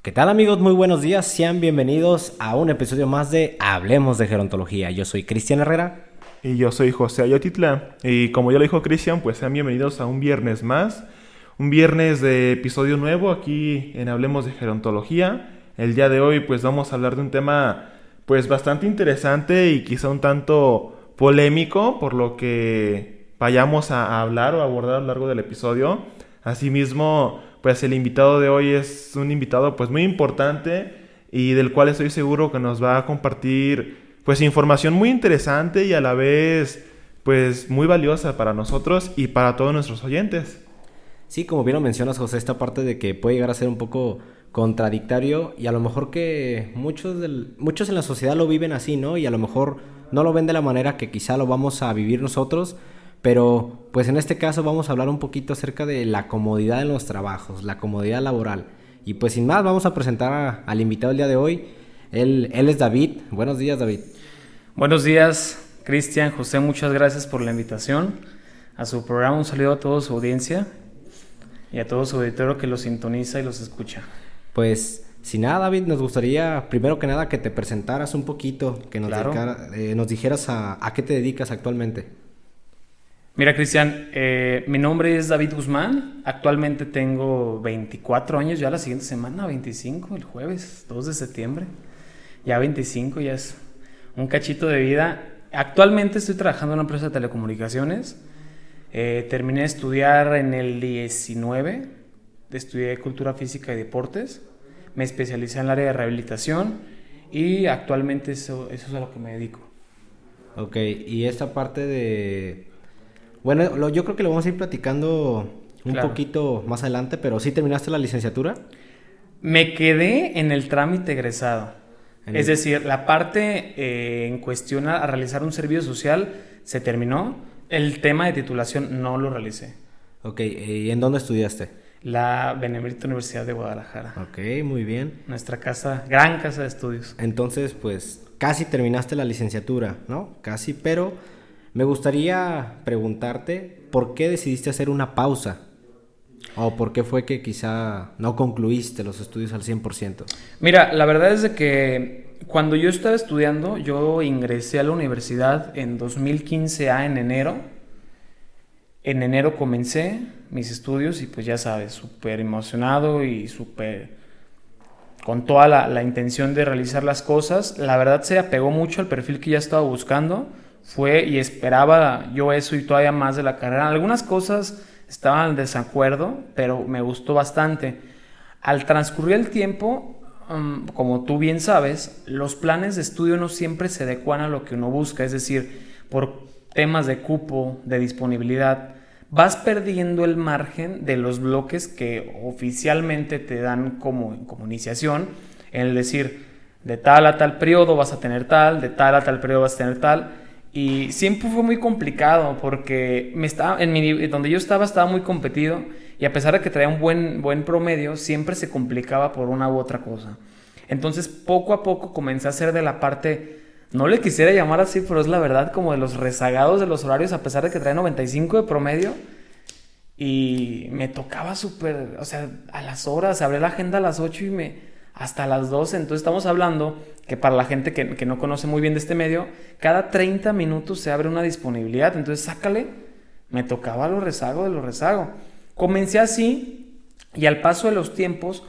¿Qué tal amigos? Muy buenos días, sean bienvenidos a un episodio más de Hablemos de Gerontología. Yo soy Cristian Herrera. Y yo soy José Ayotitla. Y como ya lo dijo Cristian, pues sean bienvenidos a un viernes más. Un viernes de episodio nuevo aquí en Hablemos de Gerontología. El día de hoy pues vamos a hablar de un tema pues bastante interesante y quizá un tanto polémico por lo que vayamos a hablar o abordar a lo largo del episodio. Asimismo, pues el invitado de hoy es un invitado pues muy importante y del cual estoy seguro que nos va a compartir pues información muy interesante y a la vez pues muy valiosa para nosotros y para todos nuestros oyentes. Sí, como bien lo mencionas José, esta parte de que puede llegar a ser un poco contradictorio y a lo mejor que muchos, del, muchos en la sociedad lo viven así, ¿no? Y a lo mejor no lo ven de la manera que quizá lo vamos a vivir nosotros, pero pues en este caso vamos a hablar un poquito acerca de la comodidad en los trabajos, la comodidad laboral. Y pues sin más, vamos a presentar al invitado el día de hoy. Él, él es David. Buenos días, David. Buenos días, Cristian, José, muchas gracias por la invitación a su programa. Un saludo a toda su audiencia y a todo su auditorio que los sintoniza y los escucha. Pues sin nada, David, nos gustaría primero que nada que te presentaras un poquito, que nos, Claro. dedicara- eh, nos dijeras a, a qué te dedicas actualmente. Mira, Cristian, eh, mi nombre es David Guzmán. Actualmente tengo 24 años, ya la siguiente semana, 25, el jueves 2 de septiembre. Ya 25, ya es un cachito de vida. Actualmente estoy trabajando en una empresa de telecomunicaciones. Eh, terminé de estudiar en el 19, estudié Cultura Física y Deportes. Me especialicé en el área de rehabilitación y actualmente eso, eso es a lo que me dedico. Ok, y esta parte de... Bueno, lo- yo creo que lo vamos a ir platicando un Claro. poquito más adelante, pero ¿sí terminaste la licenciatura? Me quedé en el trámite egresado. En Es el- decir, la parte eh, en cuestión a, a realizar un servicio social se terminó. El tema de titulación no lo realicé. Ok, ¿y en dónde estudiaste? La Benemérita Universidad de Guadalajara. Ok, muy bien. Nuestra casa, gran casa de estudios. Entonces, pues casi terminaste la licenciatura, ¿no? Casi, pero me gustaría preguntarte por qué decidiste hacer una pausa. O por qué fue que quizá no concluiste los estudios al 100%. Mira, la verdad es de que cuando yo estaba estudiando, yo ingresé a la universidad en 2015 a en enero. En enero comencé mis estudios y pues ya sabes, súper emocionado y súper con toda la, la intención de realizar las cosas. La verdad se apegó mucho al perfil que ya estaba buscando. Fue y esperaba yo eso y todavía más de la carrera. Algunas cosas estaban en desacuerdo, pero me gustó bastante. Al transcurrir el tiempo, mm, como tú bien sabes, los planes de estudio no siempre se adecuan a lo que uno busca, es decir, por temas de cupo, de disponibilidad, vas perdiendo el margen de los bloques que oficialmente te dan como, como iniciación, en el decir, de tal a tal periodo vas a tener tal, de tal a tal periodo vas a tener tal, y siempre fue muy complicado porque me estaba, en mi, donde yo estaba estaba muy competido y a pesar de que traía un buen, buen promedio, siempre se complicaba por una u otra cosa. Entonces poco a poco comencé a hacer de la parte, no le quisiera llamar así, pero es la verdad como de los rezagados de los horarios a pesar de que traía 95 de promedio. Y me tocaba súper, o sea, a las horas, abrí la agenda a las 8 y me, hasta las 12. Entonces estamos hablando que para la gente que, que no conoce muy bien de este medio, cada 30 minutos se abre una disponibilidad. Entonces sácale, me tocaba lo rezago de lo rezago. Comencé así y al paso de los tiempos,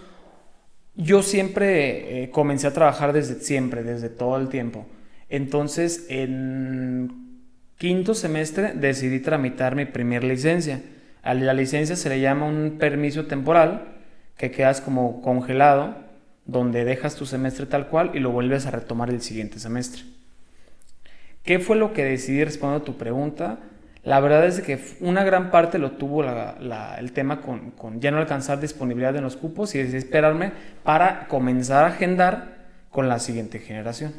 yo siempre eh, comencé a trabajar desde siempre, desde todo el tiempo. Entonces, en quinto semestre decidí tramitar mi primer licencia. A la licencia se le llama un permiso temporal, que quedas como congelado, donde dejas tu semestre tal cual y lo vuelves a retomar el siguiente semestre. ¿Qué fue lo que decidí respondiendo a tu pregunta? La verdad es que una gran parte lo tuvo el tema con, ya no alcanzar disponibilidad en los cupos y decidí esperarme para comenzar a agendar con la siguiente generación.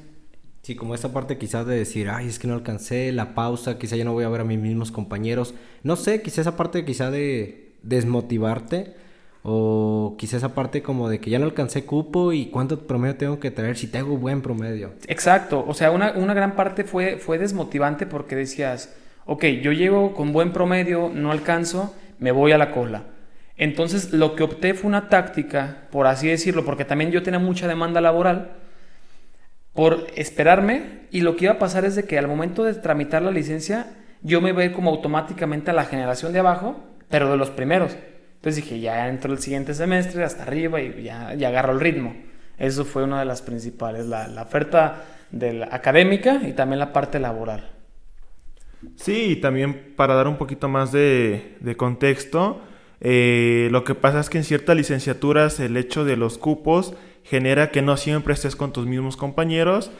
Sí, como esta parte quizás de decir, ay, es que no alcancé la pausa, quizá ya no voy a ver a mis mismos compañeros. No sé, quizá esa parte quizá de desmotivarte o quizá esa parte como de que ya no alcancé cupo y cuánto promedio tengo que traer si tengo buen promedio. Exacto, o sea, una, una gran parte fue, fue desmotivante porque decías, ok, yo llego con buen promedio, no alcanzo, me voy a la cola. Entonces lo que opté fue una táctica, por así decirlo, porque también yo tenía mucha demanda laboral, por esperarme y lo que iba a pasar es de que al momento de tramitar la licencia yo me ir como automáticamente a la generación de abajo, pero de los primeros. Entonces dije, ya entro el siguiente semestre hasta arriba y ya, ya agarro el ritmo. Eso fue una de las principales, la, oferta de la académica y también la parte laboral. Sí, y también para dar un poquito más de, de contexto, eh, lo que pasa es que en ciertas licenciaturas el hecho de los cupos genera que no siempre estés con tus mismos compañeros,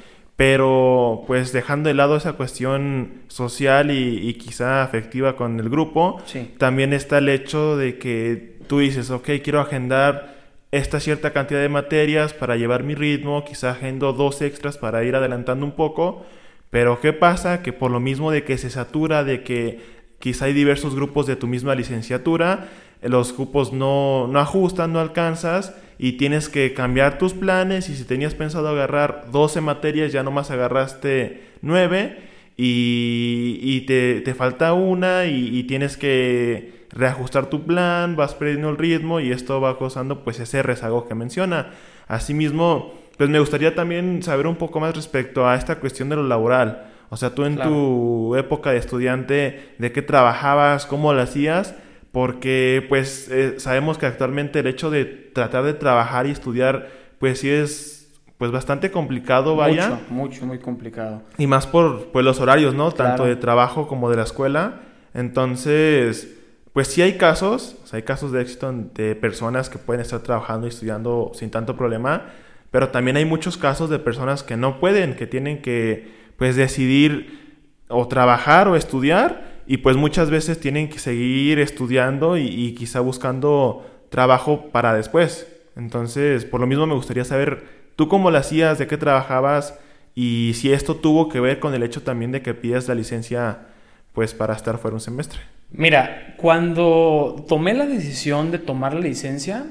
pero pues dejando de lado esa cuestión social y, quizá afectiva con el grupo, también está el hecho de que tú dices, ok, quiero agendar esta cierta cantidad de materias para llevar mi ritmo, quizá agendo dos extras para ir adelantando un poco, pero ¿qué pasa? Que por lo mismo de que se satura, de que quizá hay diversos grupos de tu misma licenciatura, los grupos no, no ajustan, no alcanzas y tienes que cambiar tus planes y si tenías pensado agarrar 12 materias ya nomás agarraste 9 y, te, falta una y, tienes que reajustar tu plan, vas perdiendo el ritmo y esto va causando pues ese rezago que menciona. Asimismo, pues me gustaría también saber un poco más respecto a esta cuestión de lo laboral. O sea, tú en tu época de estudiante, ¿de qué trabajabas? ¿Cómo lo hacías? Porque pues eh, sabemos que actualmente el hecho de tratar de trabajar y estudiar pues sí es pues bastante complicado, vaya. Mucho, mucho, muy complicado. Y más por pues, los horarios, ¿no? Tanto de trabajo como de la escuela. Entonces, pues sí hay casos, hay casos de éxito de personas que pueden estar trabajando y estudiando sin tanto problema, pero también hay muchos casos de personas que no pueden, que tienen que pues decidir o trabajar o estudiar y pues muchas veces tienen que seguir estudiando y, quizá buscando trabajo para después. Entonces, por lo mismo me gustaría saber, ¿tú cómo lo hacías? ¿De qué trabajabas? Y si esto tuvo que ver con el hecho también de que pidas la licencia pues para estar fuera un semestre. Mira, cuando tomé la decisión de tomar la licencia,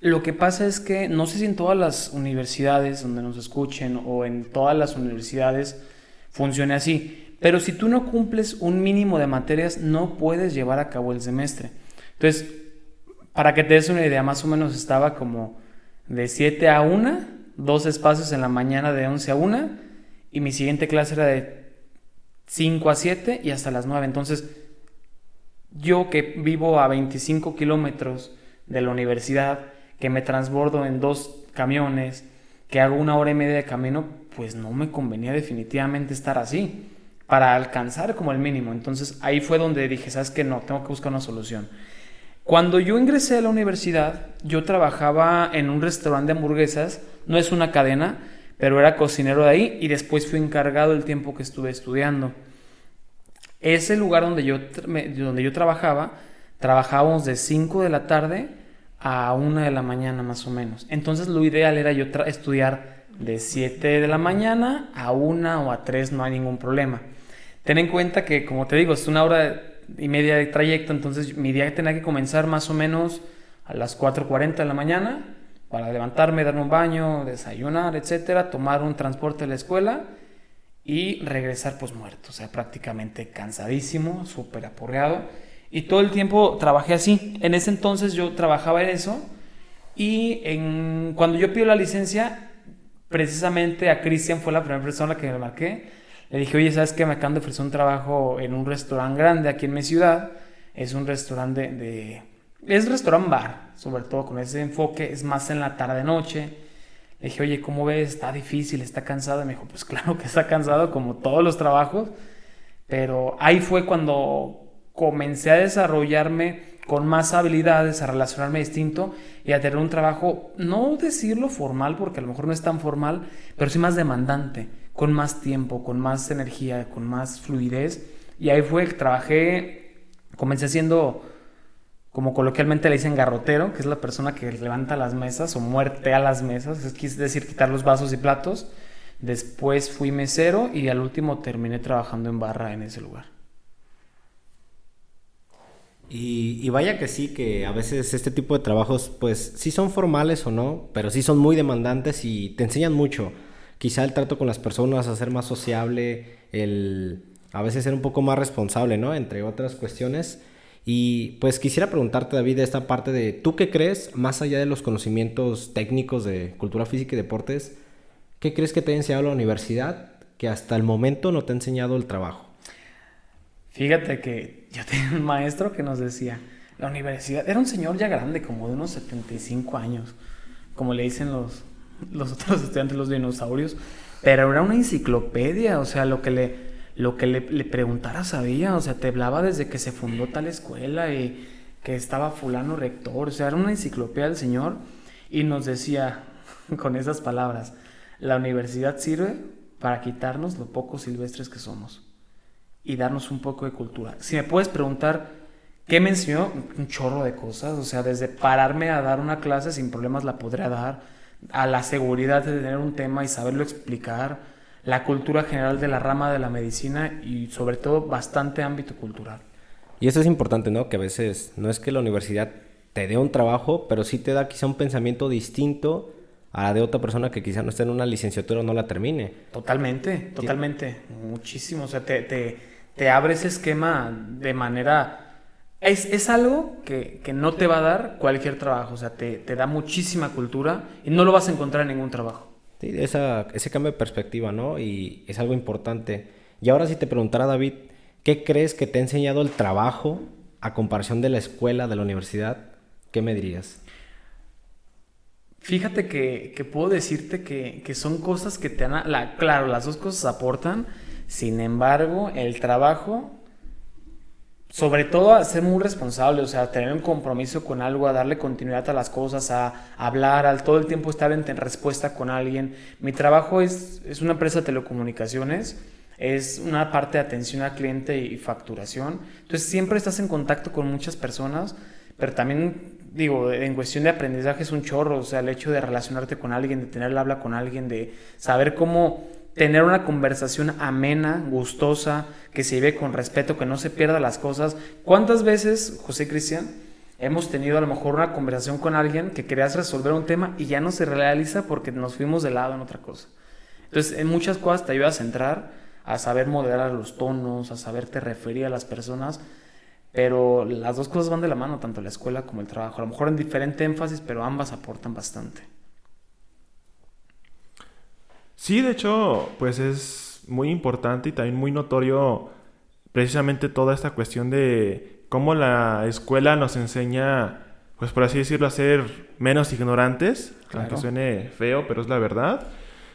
lo que pasa es que no sé si en todas las universidades donde nos escuchen o en todas las universidades funcione así. Pero si tú no cumples un mínimo de materias, no puedes llevar a cabo el semestre. Entonces, para que te des una idea, más o menos estaba como de 7 a 1, dos espacios en la mañana de 11 a 1, y mi siguiente clase era de 5 a 7 y hasta las 9. Entonces, yo que vivo a 25 kilómetros de la universidad, que me transbordo en dos camiones, que hago una hora y media de camino, pues no me convenía definitivamente estar así para alcanzar como el mínimo. Entonces ahí fue donde dije, ¿sabes qué? No, tengo que buscar una solución. Cuando yo ingresé a la universidad, yo trabajaba en un restaurante de hamburguesas, no es una cadena, pero era cocinero de ahí y después fui encargado el tiempo que estuve estudiando. Ese lugar donde yo, donde yo trabajaba, trabajábamos de 5 de la tarde a 1 de la mañana más o menos. Entonces lo ideal era yo estudiar de 7 de la mañana a 1 o a 3, no hay ningún problema. Ten en cuenta que, como te digo, es una hora y media de trayecto, entonces mi día tenía que comenzar más o menos a las 4.40 de la mañana para levantarme, darme un baño, desayunar, etcétera, tomar un transporte a la escuela y regresar pues muerto, o sea, prácticamente cansadísimo, súper aporreado. Y todo el tiempo trabajé así. En ese entonces yo trabajaba en eso y cuando yo pido la licencia, precisamente a Cristian fue la primera persona que me marqué le dije, oye, ¿sabes qué? Me acaban de ofrecer un trabajo en un restaurante grande aquí en mi ciudad. Es un restaurante de... Es restaurante bar, sobre todo con ese enfoque. Es más en la tarde-noche. Le dije, oye, ¿cómo ves? Está difícil, está cansado. Y me dijo, pues claro que está cansado, como todos los trabajos. Pero ahí fue cuando comencé a desarrollarme con más habilidades, a relacionarme distinto y a tener un trabajo, no decirlo formal, porque a lo mejor no es tan formal, pero sí más demandante con más tiempo, con más energía, con más fluidez. Y ahí fue trabajé, comencé siendo, como coloquialmente le dicen, garrotero, que es la persona que levanta las mesas o muerte a las mesas, es decir, quitar los vasos y platos. Después fui mesero y al último terminé trabajando en barra en ese lugar. Y, y, vaya que sí, que a veces este tipo de trabajos, pues sí son formales o no, pero sí son muy demandantes y te enseñan mucho quizá el trato con las personas, hacer más sociable, el a veces ser un poco más responsable, ¿no? Entre otras cuestiones. Y pues quisiera preguntarte, David, esta parte de, ¿tú qué crees, más allá de los conocimientos técnicos de cultura física y deportes, qué crees que te ha enseñado la universidad que hasta el momento no te ha enseñado el trabajo? Fíjate que yo tenía un maestro que nos decía, la universidad, era un señor ya grande, como de unos 75 años, como le dicen los, los otros estudiantes, los dinosaurios, pero era una enciclopedia, o sea, lo que le, lo que le, le preguntara sabía, o sea, te hablaba desde que se fundó tal escuela y que estaba fulano rector, o sea, era una enciclopedia del señor y nos decía con esas palabras, la universidad sirve para quitarnos lo poco silvestres que somos y darnos un poco de cultura. Si me puedes preguntar, ¿qué me enseñó? Un chorro de cosas, o sea, desde pararme a dar una clase sin problemas la podría dar, a la seguridad de tener un tema y saberlo explicar, la cultura general de la rama de la medicina y sobre todo bastante ámbito cultural. Y eso es importante, ¿no? Que a veces no es que la universidad te dé un trabajo, pero sí te da quizá un pensamiento distinto a la de otra persona que quizá no esté en una licenciatura o no la termine. Totalmente, totalmente, muchísimo. O sea, te, te, te abre ese esquema de manera... Es, es algo que, que, no te va a dar cualquier trabajo, o sea, te, te, da muchísima cultura y no lo vas a encontrar en ningún trabajo. Sí, esa, ese cambio de perspectiva, ¿no? Y es algo importante. Y ahora si te preguntara, David, ¿qué crees que te ha enseñado el trabajo a comparación de la escuela, de la universidad? ¿Qué me dirías? Fíjate que, que puedo decirte que, que, son cosas que te han... La, claro, las dos cosas aportan, sin embargo, el trabajo, sobre todo a ser muy responsable, o sea, tener un compromiso con algo, a darle continuidad a las cosas, a, hablar, al todo el tiempo estar en respuesta con alguien. Mi trabajo es, es una empresa de telecomunicaciones, es una parte de atención al cliente y facturación. Entonces siempre estás en contacto con muchas personas, pero también digo, en cuestión de aprendizaje es un chorro, o sea, el hecho de relacionarte con alguien, de tener el habla con alguien, de saber cómo tener una conversación amena, gustosa, que se lleve con respeto, que no se pierda las cosas. ¿Cuántas veces, José Cristian, hemos tenido a lo mejor una conversación con alguien que querías resolver un tema y ya no se realiza porque nos fuimos de lado en otra cosa? Entonces, en muchas cosas te ayuda a centrar, a saber moderar los tonos, a saberte referir a las personas pero las dos cosas van de la mano, tanto la escuela como el trabajo. A lo mejor en diferente énfasis, pero ambas aportan bastante. Sí, de hecho, pues es muy importante y también muy notorio precisamente toda esta cuestión de cómo la escuela nos enseña, pues por así decirlo, a ser menos ignorantes, claro. aunque suene feo, pero es la verdad,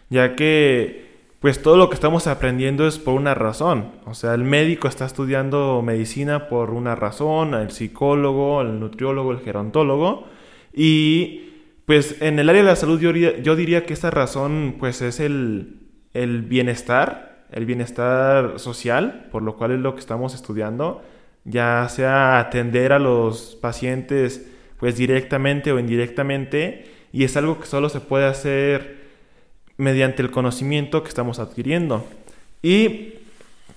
ya que pues todo lo que estamos aprendiendo es por una razón. O sea, el médico está estudiando medicina por una razón, el psicólogo, el nutriólogo, el gerontólogo. Y pues en el área de la salud yo, diría que esta razón pues es el, el bienestar, el bienestar social, por lo cual es lo que estamos estudiando, ya sea atender a los pacientes pues directamente o indirectamente, y es algo que solo se puede hacer mediante el conocimiento que estamos adquiriendo. Y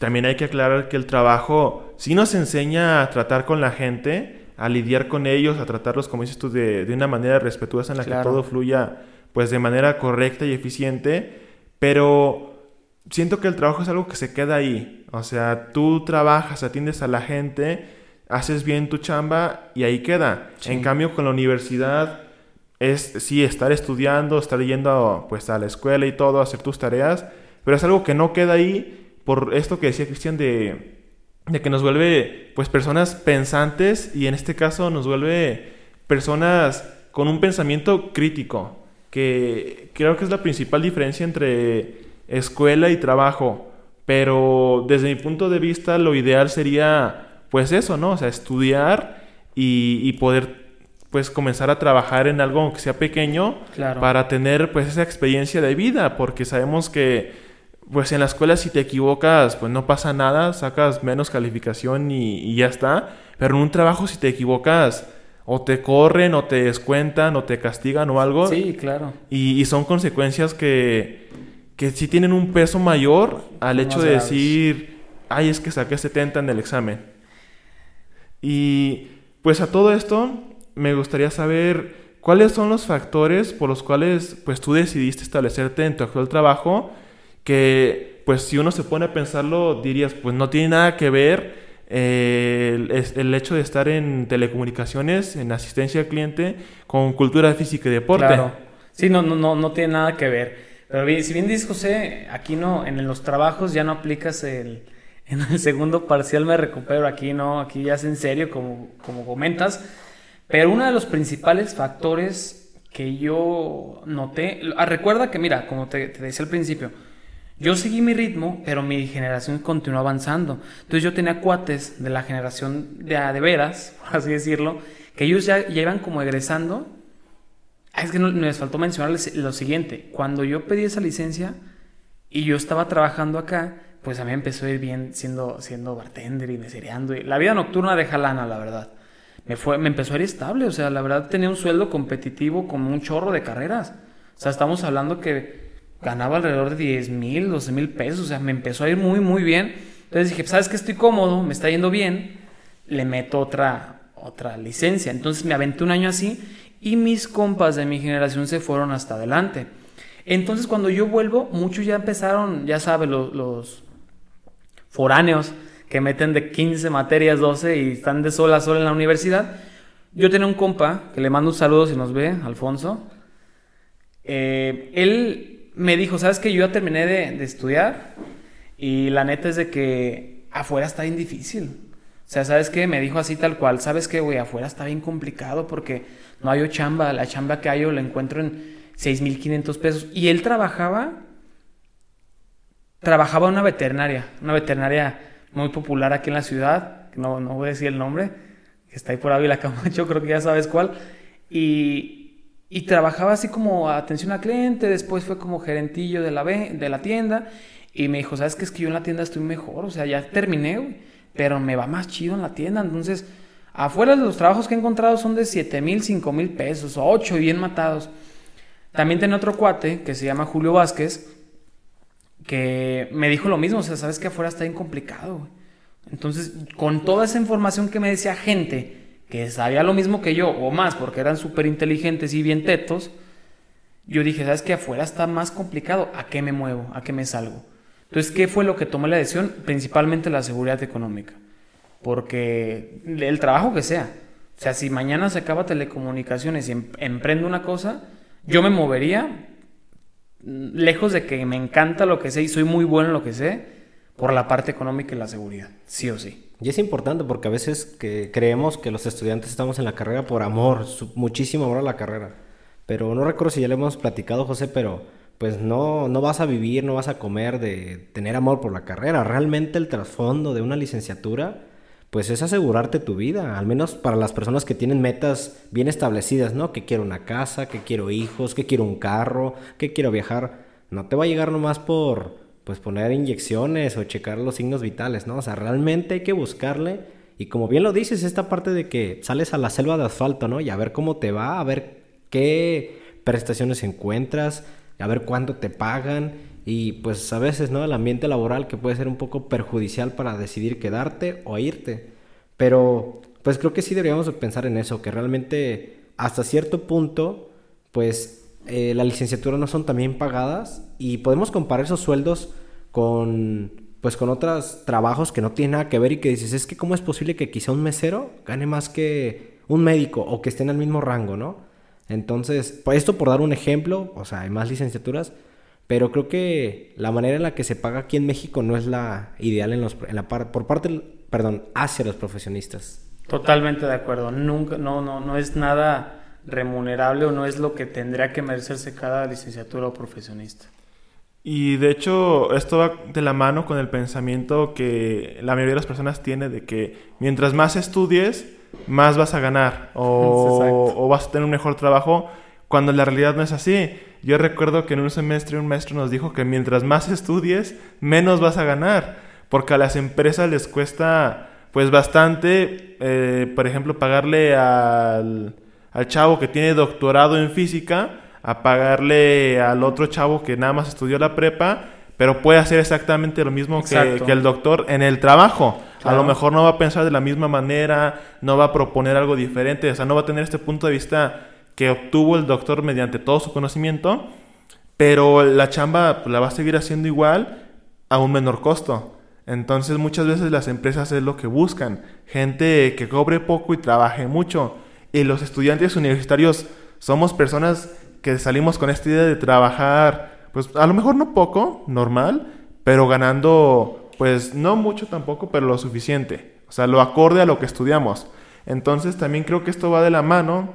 también hay que aclarar que el trabajo sí nos enseña a tratar con la gente, a lidiar con ellos, a tratarlos, como dices tú, de, de una manera respetuosa en la claro. que todo fluya pues de manera correcta y eficiente, pero siento que el trabajo es algo que se queda ahí. O sea, tú trabajas, atiendes a la gente, haces bien tu chamba y ahí queda. Sí. En cambio, con la universidad es sí estar estudiando, estar yendo pues a la escuela y todo, hacer tus tareas, pero es algo que no queda ahí por esto que decía Cristian de, de que nos vuelve pues personas pensantes y en este caso nos vuelve personas con un pensamiento crítico, que creo que es la principal diferencia entre escuela y trabajo, pero desde mi punto de vista lo ideal sería pues eso, ¿no? O sea, estudiar y, y poder pues comenzar a trabajar en algo aunque sea pequeño claro. para tener pues esa experiencia de vida porque sabemos que pues en la escuela si te equivocas pues no pasa nada sacas menos calificación y, y ya está. Pero en un trabajo si te equivocas o te corren o te descuentan o te castigan o algo sí claro. y, y son consecuencias que que sí tienen un peso mayor al hecho de graves. decir ay es que saqué 70 en el examen y pues a todo esto me gustaría saber cuáles son los factores por los cuales pues tú decidiste establecerte en tu actual trabajo que pues si uno se pone a pensarlo dirías pues no tiene nada que ver eh, el, el, hecho de estar en telecomunicaciones, en asistencia al cliente, con cultura física y deporte. Claro. Sí, no, no, no, no tiene nada que ver. Pero bien, si bien dices, José, aquí no, en los trabajos ya no aplicas el, en el segundo parcial me recupero, aquí no, aquí ya es en serio, como, como comentas. Pero uno de los principales factores que yo noté, ah, recuerda que, mira, como te, decía al principio, yo seguí mi ritmo, pero mi generación continuó avanzando. Entonces yo tenía cuates de la generación de, de veras, por así decirlo, que ellos ya, ya iban como egresando Ah, es que no, les faltó mencionarles lo siguiente. Cuando yo pedí esa licencia y yo estaba trabajando acá, pues a mí empezó a ir bien siendo, siendo bartender y mesereando. Y la vida nocturna de lana, la verdad. Me, fue, me empezó a ir estable. O sea, la verdad tenía un sueldo competitivo como un chorro de carreras. O sea, estamos hablando que ganaba alrededor de 10 mil, 12 mil pesos. O sea, me empezó a ir muy, muy bien. Entonces dije, ¿sabes que Estoy cómodo, me está yendo bien. Le meto otra, otra licencia. Entonces me aventé un año así y mis compas de mi generación se fueron hasta adelante. Entonces cuando yo vuelvo, muchos ya empezaron, ya sabes, los, foráneos que meten de 15 materias, 12 y están de sol a sol en la universidad. Yo tenía un compa que le mando un saludo si nos ve, Alfonso. Eh, él me dijo, ¿sabes que Yo ya terminé de, de, estudiar y la neta es de que afuera está bien difícil. O sea, ¿sabes qué? Me dijo así tal cual, ¿sabes qué, güey? Afuera está bien complicado porque no hay chamba, la chamba que hay yo la encuentro en 6.500 pesos. Y él trabajaba, trabajaba en una veterinaria, una veterinaria muy popular aquí en la ciudad, no, no voy a decir el nombre, que está ahí por Ávila Camacho, creo que ya sabes cuál. Y, y trabajaba así como atención al cliente, después fue como gerentillo de la, de la tienda. Y me dijo, ¿sabes qué? Es que yo en la tienda estoy mejor, o sea, ya terminé, güey pero me va más chido en la tienda. Entonces, afuera de los trabajos que he encontrado son de 7 mil, 5 mil pesos, 8 bien matados. También tenía otro cuate que se llama Julio Vázquez, que me dijo lo mismo, o sea, sabes que afuera está bien complicado. Entonces, con toda esa información que me decía gente que sabía lo mismo que yo, o más, porque eran súper inteligentes y bien tetos, yo dije, ¿sabes que afuera está más complicado? ¿A qué me muevo? ¿A qué me salgo? Entonces, ¿qué fue lo que tomó la decisión? Principalmente la seguridad económica. Porque el trabajo que sea. O sea, si mañana se acaba telecomunicaciones y em, emprendo una cosa, yo me movería lejos de que me encanta lo que sé y soy muy bueno en lo que sé, por la parte económica y la seguridad, sí o sí. Y es importante porque a veces que creemos que los estudiantes estamos en la carrera por amor, muchísimo amor a la carrera. Pero no recuerdo si ya le hemos platicado, José, pero pues no, no vas a vivir, no vas a comer de tener amor por la carrera. Realmente el trasfondo de una licenciatura, pues es asegurarte tu vida, al menos para las personas que tienen metas bien establecidas, ¿no? Que quiero una casa, que quiero hijos, que quiero un carro, que quiero viajar. No te va a llegar nomás por, pues poner inyecciones o checar los signos vitales, ¿no? O sea, realmente hay que buscarle. Y como bien lo dices, esta parte de que sales a la selva de asfalto, ¿no? Y a ver cómo te va, a ver qué prestaciones encuentras, a ver cuánto te pagan y pues a veces, ¿no? El ambiente laboral que puede ser un poco perjudicial para decidir quedarte o irte. Pero pues creo que sí deberíamos pensar en eso, que realmente hasta cierto punto, pues eh, las licenciaturas no son también pagadas y podemos comparar esos sueldos con pues con otros trabajos que no tienen nada que ver y que dices, es que cómo es posible que quizá un mesero gane más que un médico o que esté en el mismo rango, ¿no? Entonces, pues, esto por dar un ejemplo, o sea, hay más licenciaturas, pero creo que la manera en la que se paga aquí en México no es la ideal en los, por parte, perdón, hacia los profesionistas. Totalmente de acuerdo. Nunca, no, no, no es nada remunerable o no es lo que tendría que merecerse cada licenciatura o profesionista. Y de hecho, esto va de la mano con el pensamiento que la mayoría de las personas tiene de que mientras más estudies, más vas a ganar o, vas a tener un mejor trabajo, cuando en la realidad no es así. Yo recuerdo que en un semestre un maestro nos dijo que mientras más estudies, menos vas a ganar, porque a las empresas les cuesta pues bastante, eh, por ejemplo, pagarle al, al chavo que tiene doctorado en física, a pagarle al otro chavo que nada más estudió la prepa, pero puede hacer exactamente lo mismo que, que, el doctor en el trabajo. A lo mejor no va a pensar de la misma manera, no va a proponer algo diferente, o sea, no va a tener este punto de vista que obtuvo el doctor mediante todo su conocimiento, pero la chamba pues, la va a seguir haciendo igual a un menor costo. Entonces muchas veces las empresas es lo que buscan, gente que cobre poco y trabaje mucho. Y los estudiantes universitarios somos personas que salimos con esta idea de trabajar, pues a lo mejor no poco, normal, pero ganando, pues no mucho tampoco, pero lo suficiente. O sea, lo acorde a lo que estudiamos. Entonces también creo que esto va de la mano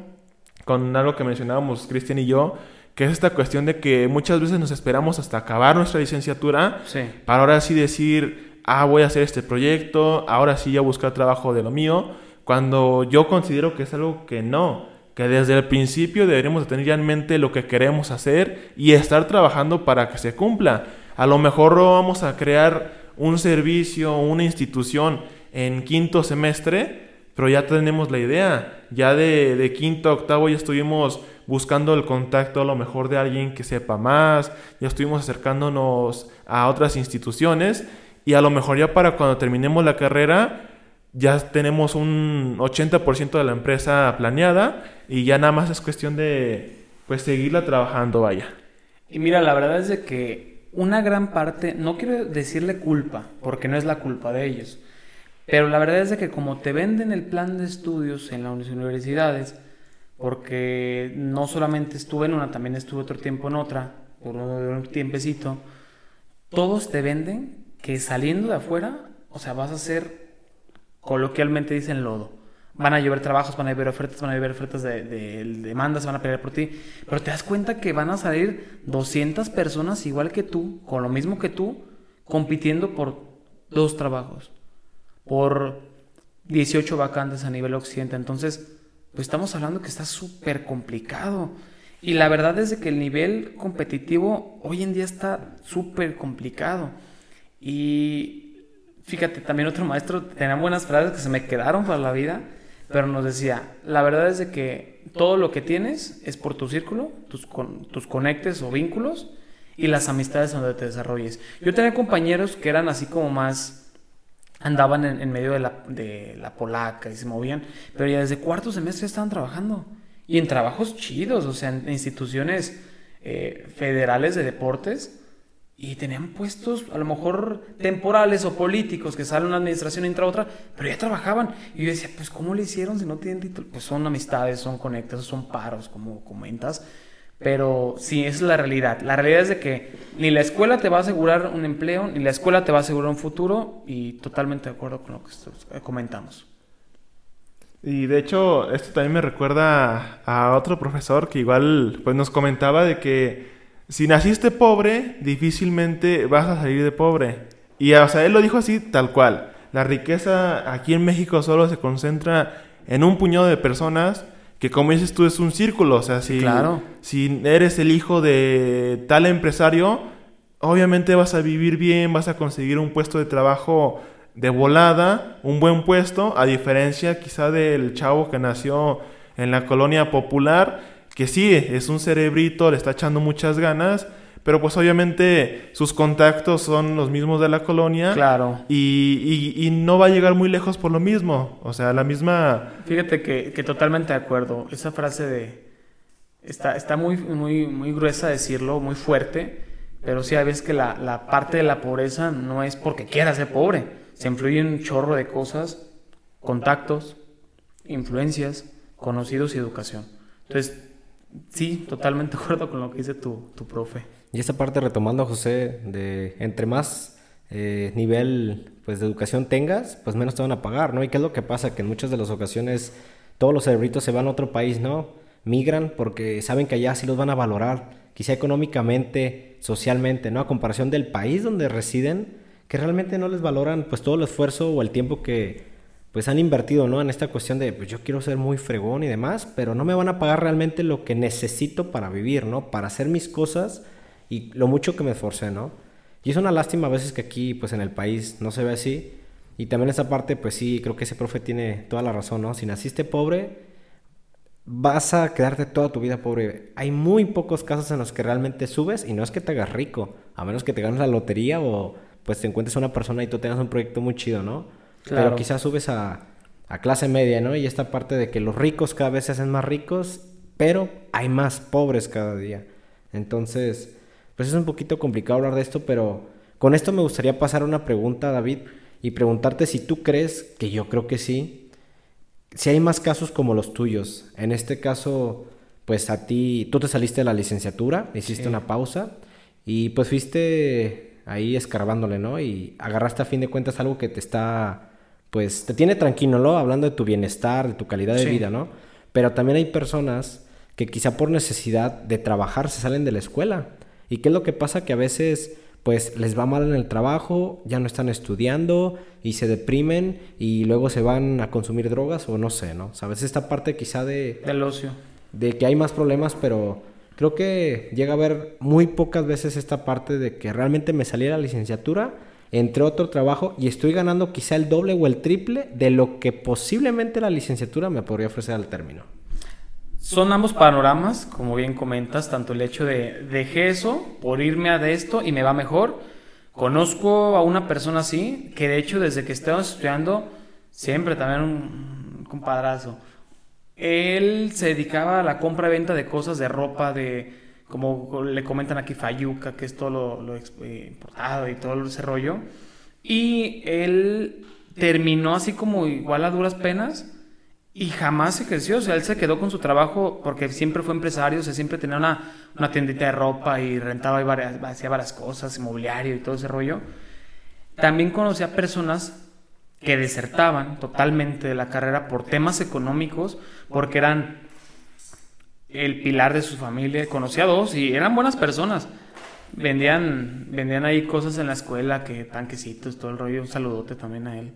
con algo que mencionábamos Cristian y yo, que es esta cuestión de que muchas veces nos esperamos hasta acabar nuestra licenciatura para ahora sí decir, ah, voy a hacer este proyecto, ahora sí ya buscar trabajo de lo mío, cuando yo considero que es algo que no, que desde el principio deberíamos tener ya en mente lo que queremos hacer y estar trabajando para que se cumpla. A lo mejor vamos a crear un servicio, una institución en quinto semestre, pero ya tenemos la idea. Ya de, quinto a octavo ya estuvimos buscando el contacto a lo mejor de alguien que sepa más, ya estuvimos acercándonos a otras instituciones y a lo mejor ya para cuando terminemos la carrera ya tenemos un 80% de la empresa planeada y ya nada más es cuestión de pues seguirla trabajando, vaya. Y mira, la verdad es de que una gran parte, no quiero decirle culpa, porque no es la culpa de ellos, pero la verdad es de que como te venden el plan de estudios en las universidades, porque no solamente estuve en una, también estuve otro tiempo en otra, por un tiempecito, todos te venden que saliendo de afuera, o sea, vas a ser, coloquialmente dicen lodo. Van a llover trabajos, van a llover ofertas, van a llover ofertas de, de demandas, van a pelear por ti. Pero te das cuenta que van a salir 200 personas igual que tú, con lo mismo que tú, compitiendo por dos trabajos por 18 vacantes a nivel occidente. Entonces, pues estamos hablando que está súper complicado. Y la verdad es que el nivel competitivo hoy en día está súper complicado. Y fíjate, también otro maestro tenía buenas frases que se me quedaron para la vida, pero nos decía, la verdad es de que todo lo que tienes es por tu círculo, tus, tus conectes o vínculos y las amistades donde te desarrolles. Yo tenía compañeros que eran así como más andaban en, medio de la, de la, polaca y se movían, pero ya desde cuarto semestre estaban trabajando. Y en trabajos chidos, o sea, en instituciones eh, federales de deportes. Y tenían puestos, a lo mejor temporales o políticos, que sale una administración entra otra, pero ya trabajaban. Y yo decía, pues, ¿cómo le hicieron si no tienen título? Pues son amistades, son conectas, son paros, como comentas. Pero sí, es la realidad. La realidad es de que ni la escuela te va a asegurar un empleo, ni la escuela te va a asegurar un futuro, y totalmente de acuerdo con lo que comentamos. Y de hecho, esto también me recuerda a otro profesor que igual pues nos comentaba de que si naciste pobre, difícilmente vas a salir de pobre. Y o sea, él lo dijo así tal cual. La riqueza aquí en México solo se concentra en un puñado de personas que como dices tú es un círculo, o sea, si, si eres el hijo de tal empresario, obviamente vas a vivir bien, vas a conseguir un puesto de trabajo de volada, un buen puesto, a diferencia quizá del chavo que nació en la colonia popular, que sí, es un cerebrito, le está echando muchas ganas, pero pues obviamente sus contactos son los mismos de la colonia. Claro. Y, no va a llegar muy lejos por lo mismo. O sea, la misma... Fíjate que, que totalmente de acuerdo. Esa frase de... Está, está muy, muy, muy gruesa decirlo, muy fuerte, pero sí hay veces que la, la parte de la pobreza no es porque quieras ser pobre. Se influye un chorro de cosas, contactos, influencias, conocidos y educación. Entonces, sí, totalmente de acuerdo con lo que dice tu, tu profe. Y esta parte retomando, José, de entre más eh, nivel pues, de educación tengas, pues menos te van a pagar, ¿no? ¿Y qué es lo que pasa? Que en muchas de las ocasiones todos los cerebritos se van a otro país, ¿no? Migran porque saben que allá sí los van a valorar, quizá económicamente, socialmente, ¿no? A comparación del país donde residen, que realmente no les valoran pues todo el esfuerzo o el tiempo que pues han invertido, ¿no? En esta cuestión de, pues yo quiero ser muy fregón y demás, pero no me van a pagar realmente lo que necesito para vivir, ¿no? Para hacer mis cosas y lo mucho que me esforcé, ¿no? Y es una lástima a veces que aquí, pues en el país no se ve así. Y también esa parte, pues sí, creo que ese profe tiene toda la razón, ¿no? Si naciste pobre, vas a quedarte toda tu vida pobre. Hay muy pocos casos en los que realmente subes y no es que te hagas rico, a menos que te ganes la lotería o pues te encuentres una persona y tú tengas un proyecto muy chido, ¿no? Pero quizás subes a, a clase media, ¿no? Y esta parte de que los ricos cada vez se hacen más ricos, pero hay más pobres cada día. Entonces, pues es un poquito complicado hablar de esto, pero con esto me gustaría pasar una pregunta, David, y preguntarte si tú crees, que yo creo que sí, si hay más casos como los tuyos. En este caso, pues a ti, tú te saliste de la licenciatura, hiciste una pausa y pues fuiste ahí escarbándole, ¿no? Y agarraste a fin de cuentas algo que te está, pues te tiene tranquilo, ¿no? Hablando de tu bienestar, de tu calidad de vida, ¿no? Pero también hay personas que quizá por necesidad de trabajar se salen de la escuela. ¿Y qué es lo que pasa? Que a veces pues les va mal en el trabajo, ya no están estudiando y se deprimen y luego se van a consumir drogas o no sé, ¿no? Sabes, esta parte quizá de... Del ocio. De que hay más problemas, pero creo que llega a haber muy pocas veces esta parte de que realmente me saliera la licenciatura, entre otro trabajo y estoy ganando quizá el doble o el triple de lo que posiblemente la licenciatura me podría ofrecer al término. Son ambos panoramas, como bien comentas, tanto el hecho de dejé eso por irme a de esto y me va mejor. Conozco a una persona así, que de hecho desde que estábamos estudiando, siempre también un compadrazo. Él se dedicaba a la compra y venta de cosas de ropa, de como le comentan aquí, Fayuca, que es todo lo, eh, importado y todo ese rollo. Y él terminó así como igual a duras penas y jamás se creció, o sea, él se quedó con su trabajo porque siempre fue empresario, o siempre tenía una, una tiendita de ropa y rentaba y varias, hacía varias cosas, inmobiliario y todo ese rollo. También conocía personas que desertaban totalmente de la carrera por temas económicos, porque eran el pilar de su familia. Conocía a dos y eran buenas personas. Vendían, vendían ahí cosas en la escuela, que tanquecitos, todo el rollo. Un saludote también a él.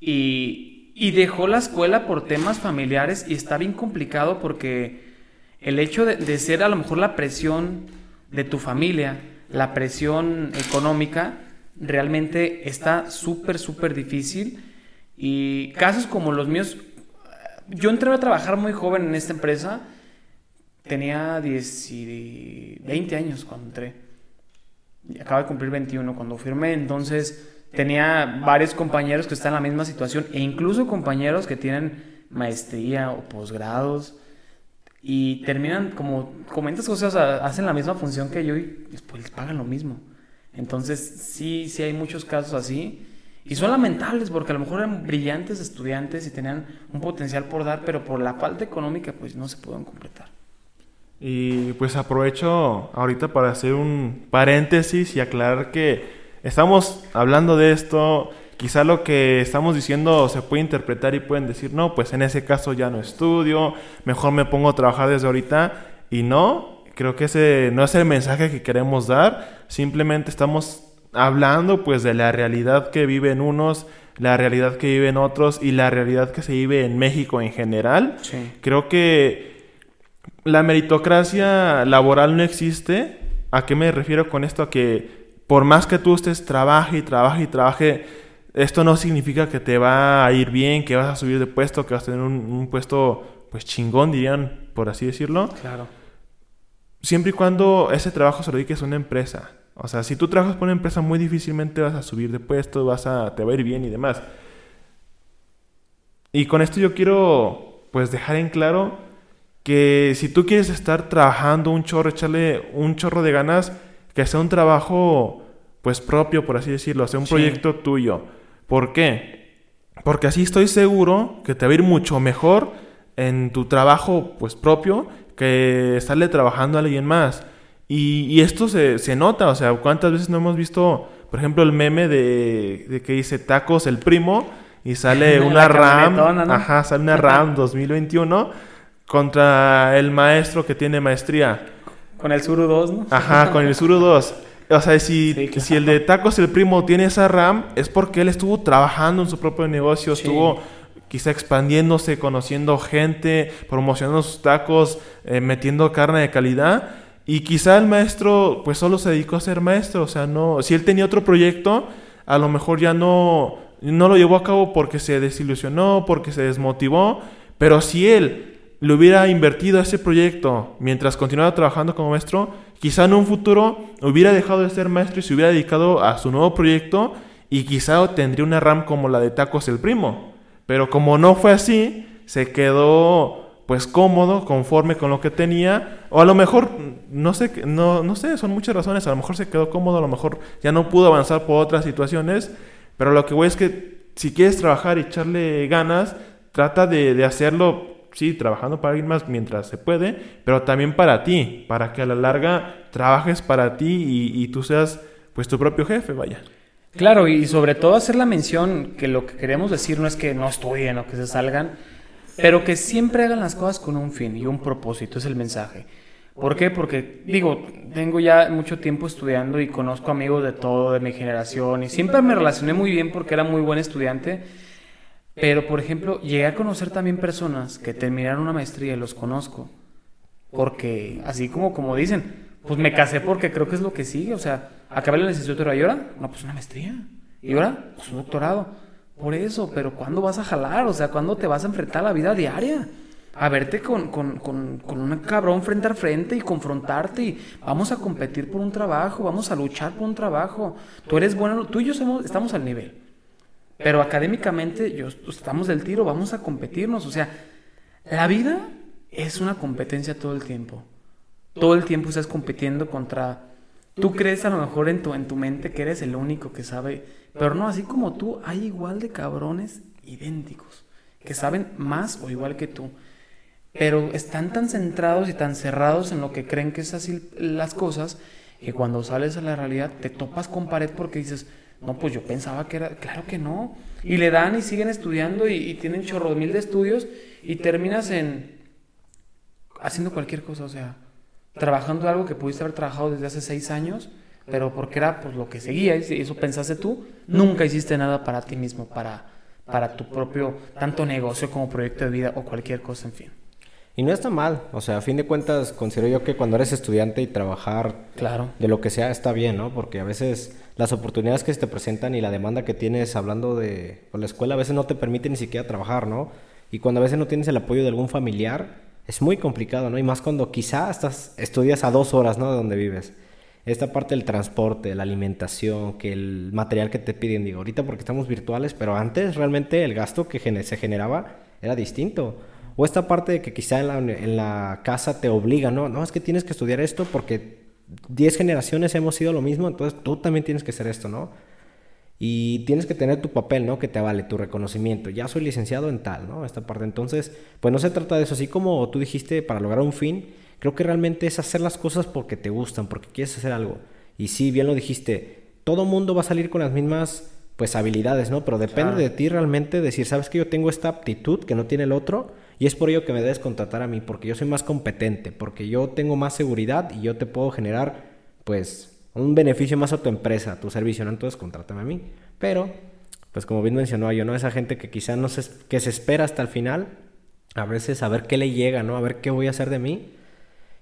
Y, y dejó la escuela por temas familiares y está bien complicado porque el hecho de, ser a lo mejor la presión de tu familia, la presión económica, realmente está súper, súper difícil. Y casos como los míos, yo entré a trabajar muy joven en esta empresa, tenía 10 20 años cuando entré. Y acabo de cumplir 21 cuando firmé, entonces tenía varios compañeros que están en la misma situación e incluso compañeros que tienen maestría o posgrados y terminan como comentas cosas, hacen la misma función que yo y después les pagan lo mismo. Entonces, sí, sí hay muchos casos así y son lamentables porque a lo mejor eran brillantes estudiantes y tenían un potencial por dar, pero por la falta económica pues no se pueden completar. Y pues aprovecho ahorita para hacer un paréntesis y aclarar que estamos hablando de esto, quizá lo que estamos diciendo se puede interpretar y pueden decir, no, pues en ese caso ya no estudio, mejor me pongo a trabajar desde ahorita. Y no, creo que ese no es el mensaje que queremos dar, simplemente estamos hablando pues de la realidad que viven unos, la realidad que viven otros y la realidad que se vive en México en general. Creo que la meritocracia laboral no existe. ¿A qué me refiero con esto? A que por más que tú estés trabaje y trabaje y trabaje, esto no significa que te va a ir bien, que vas a subir de puesto, que vas a tener un, puesto pues chingón, dirían, por así decirlo. Claro. Siempre y cuando ese trabajo se lo dediques a una empresa. O sea, si tú trabajas por una empresa, muy difícilmente vas a subir de puesto, vas a, te va a ir bien y demás. Y con esto yo quiero pues dejar en claro que si tú quieres estar trabajando un chorro, echarle un chorro de ganas, que sea un trabajo pues propio, por así decirlo, sea un proyecto tuyo. ¿Por qué? Porque así estoy seguro que te va a ir mucho mejor en tu trabajo pues propio que estarle trabajando a alguien más. Y, esto se, se, nota, o sea, ¿cuántas veces no hemos visto, por ejemplo, el meme de, de que dice tacos el primo y sale una RAM, ajá, sale una RAM 2021 contra el maestro que tiene maestría. Con el Suru 2, ¿no? Ajá, con el Suru 2. O sea, si, si el de Tacos el Primo tiene esa RAM, es porque él estuvo trabajando en su propio negocio, estuvo quizá expandiéndose, conociendo gente, promocionando sus tacos, eh, metiendo carne de calidad. Y quizá el maestro, pues solo se dedicó a ser maestro. O sea, no. Si él tenía otro proyecto, a lo mejor ya no, no lo llevó a cabo porque se desilusionó, porque se desmotivó. Pero si él le hubiera invertido a ese proyecto mientras continuaba trabajando como maestro, quizá en un futuro hubiera dejado de ser maestro y se hubiera dedicado a su nuevo proyecto y quizá tendría una RAM como la de Tacos el Primo. Pero como no fue así, se quedó pues cómodo, conforme con lo que tenía, o a lo mejor, no sé, no, no sé, son muchas razones, a lo mejor se quedó cómodo, a lo mejor ya no pudo avanzar por otras situaciones, pero lo que voy es que si quieres trabajar y echarle ganas, trata de, de hacerlo, sí, trabajando para alguien más mientras se puede, pero también para ti, para que a la larga trabajes para ti y, y tú seas pues tu propio jefe, vaya. Claro, y sobre todo hacer la mención que lo que queremos decir no es que no estudien o que se salgan, pero que siempre hagan las cosas con un fin y un propósito, es el mensaje. ¿Por qué? Porque, digo, tengo ya mucho tiempo estudiando y conozco amigos de todo, de mi generación, y siempre me relacioné muy bien porque era muy buen estudiante. Pero, por ejemplo, llegué a conocer también personas que terminaron una maestría y los conozco. Porque, así como, como dicen, pues me casé porque creo que es lo que sigue. O sea, acabé la licenciatura y ahora, no, pues una maestría. Y ahora, pues un doctorado. Por eso, pero ¿cuándo vas a jalar? O sea, ¿cuándo te vas a enfrentar a la vida diaria? A verte con, con, con, con un cabrón frente a frente y confrontarte y vamos a competir por un trabajo, vamos a luchar por un trabajo. Tú eres bueno, tú y yo estamos al nivel. Pero académicamente yo, estamos del tiro, vamos a competirnos. O sea, la vida es una competencia todo el tiempo todo el tiempo estás compitiendo contra... Tú crees a lo mejor en tu, en tu mente que eres el único que sabe, pero no, así como tú, hay igual de cabrones idénticos, que saben más o igual que tú, pero están tan centrados y tan cerrados en lo que creen que es así las cosas, que cuando sales a la realidad te topas con pared porque dices, no, pues yo pensaba que era, claro que no, y le dan y siguen estudiando y, y tienen chorro mil de estudios y terminas en haciendo cualquier cosa, o sea, trabajando algo que pudiste haber trabajado desde hace seis años, pero porque era pues, lo que seguía, y eso pensaste tú, nunca hiciste nada para ti mismo, para, para tu propio, tanto negocio como proyecto de vida o cualquier cosa, en fin. Y no está mal, o sea, a fin de cuentas considero yo que cuando eres estudiante y trabajar claro. de lo que sea está bien, ¿no? Porque a veces las oportunidades que se te presentan y la demanda que tienes hablando de la escuela a veces no te permite ni siquiera trabajar, ¿no? Y cuando a veces no tienes el apoyo de algún familiar, es muy complicado, ¿no? Y más cuando quizá estás, estudias a dos horas, ¿no? De donde vives. Esta parte del transporte, la alimentación, que el material que te piden, digo, ahorita porque estamos virtuales, pero antes realmente el gasto que se generaba era distinto. O esta parte de que quizá en la, en la casa te obliga, ¿no? No, es que tienes que estudiar esto porque 10 generaciones hemos sido lo mismo, entonces tú también tienes que hacer esto, ¿no? y tienes que tener tu papel, ¿no? Que te vale, tu reconocimiento. Ya soy licenciado en tal, ¿no? Esta parte. Entonces, pues no se trata de eso. Así como tú dijiste, para lograr un fin, creo que realmente es hacer las cosas porque te gustan, porque quieres hacer algo. Y sí, bien lo dijiste, todo mundo va a salir con las mismas, pues, habilidades, ¿no? Pero depende de ti realmente decir, ¿sabes que yo tengo esta aptitud que no tiene el otro? Y es por ello que me debes contratar a mí, porque yo soy más competente, porque yo tengo más seguridad y yo te puedo generar, pues, un beneficio más a tu empresa, a tu servicio, ¿no? Entonces contrátame a mí. Pero, pues como bien mencionó yo, ¿no? Esa gente que quizá no se, que se espera hasta el final, a veces a ver qué le llega, ¿no? A ver qué voy a hacer de mí.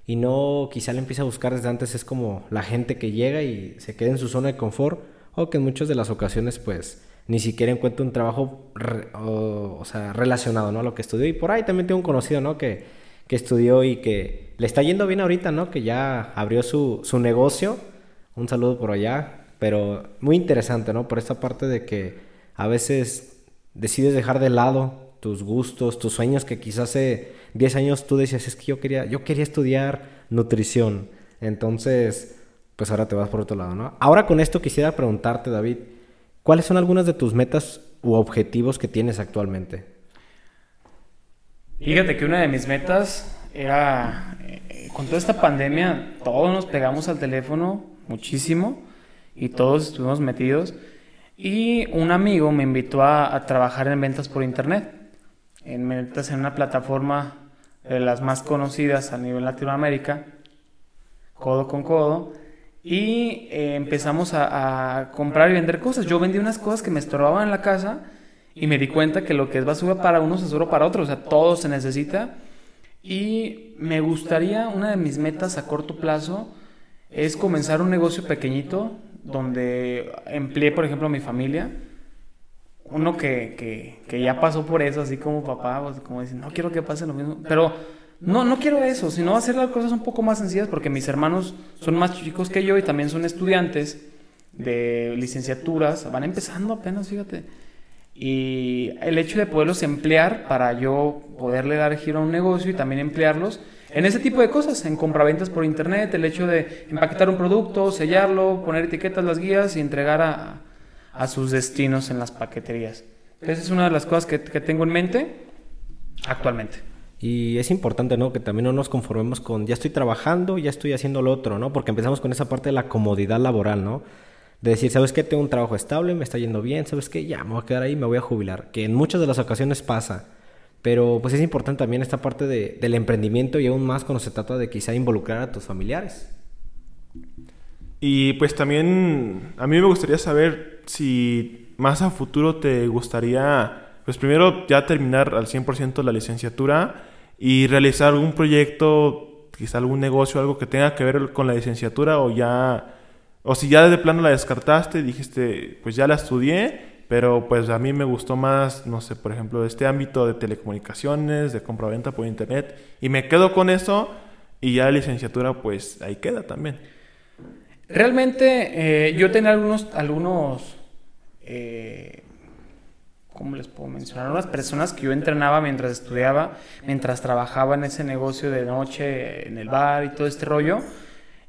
Y no, quizá le empieza a buscar desde antes, es como la gente que llega y se queda en su zona de confort, o que en muchas de las ocasiones, pues, ni siquiera encuentra un trabajo, o, sea, relacionado, ¿no? A lo que estudió. Y por ahí también tengo un conocido, ¿no? Que, que estudió y que le está yendo bien ahorita, ¿no? Que ya abrió su, su negocio un saludo por allá, pero muy interesante, ¿no? Por esta parte de que a veces decides dejar de lado tus gustos, tus sueños que quizás hace 10 años tú decías, es que yo quería, yo quería estudiar nutrición. Entonces, pues ahora te vas por otro lado, ¿no? Ahora con esto quisiera preguntarte, David, ¿cuáles son algunas de tus metas u objetivos que tienes actualmente? Fíjate que una de mis metas era, eh, con toda esta pandemia, todos nos pegamos al teléfono muchísimo y todos estuvimos metidos. Y un amigo me invitó a, trabajar en ventas por internet, en ventas en una plataforma de las más conocidas a nivel Latinoamérica, codo con codo, y eh, empezamos a, comprar y vender cosas. Yo vendí unas cosas que me estorbaban en la casa y me di cuenta que lo que es basura para unos es basura para otros, o sea, todo se necesita. Y me gustaría, una de mis metas a corto plazo, es comenzar un negocio pequeñito donde empleé, por ejemplo, a mi familia. Uno que, que, ya pasó por eso, así como papá, pues, como dice, no quiero que pase lo mismo. Pero no, no quiero eso, sino hacer las cosas un poco más sencillas porque mis hermanos son más chicos que yo y también son estudiantes de licenciaturas, van empezando apenas, fíjate. y el hecho de poderlos emplear para yo poderle dar giro a un negocio y también emplearlos en ese tipo de cosas, en compraventas por internet, el hecho de empaquetar un producto, sellarlo, poner etiquetas, las guías y entregar a, a sus destinos en las paqueterías. Esa es una de las cosas que, que tengo en mente actualmente. Y es importante, ¿no? Que también no nos conformemos con ya estoy trabajando, ya estoy haciendo lo otro, ¿no? Porque empezamos con esa parte de la comodidad laboral, ¿no? De decir, ¿sabes qué? Tengo un trabajo estable, me está yendo bien, ¿sabes qué? Ya me voy a quedar ahí, me voy a jubilar. Que en muchas de las ocasiones pasa. Pero pues es importante también esta parte de, del emprendimiento y aún más cuando se trata de quizá involucrar a tus familiares. Y pues también a mí me gustaría saber si más a futuro te gustaría, pues primero ya terminar al 100% la licenciatura y realizar algún proyecto, quizá algún negocio, algo que tenga que ver con la licenciatura o ya, o si ya de plano la descartaste dijiste, pues ya la estudié, pero pues a mí me gustó más, no sé, por ejemplo, este ámbito de telecomunicaciones, de compra-venta por internet y me quedo con eso y ya la licenciatura pues ahí queda también. Realmente eh, yo tenía algunos, algunos eh, ¿cómo les puedo mencionar? Unas personas que yo entrenaba mientras estudiaba, mientras trabajaba en ese negocio de noche, en el bar y todo este rollo.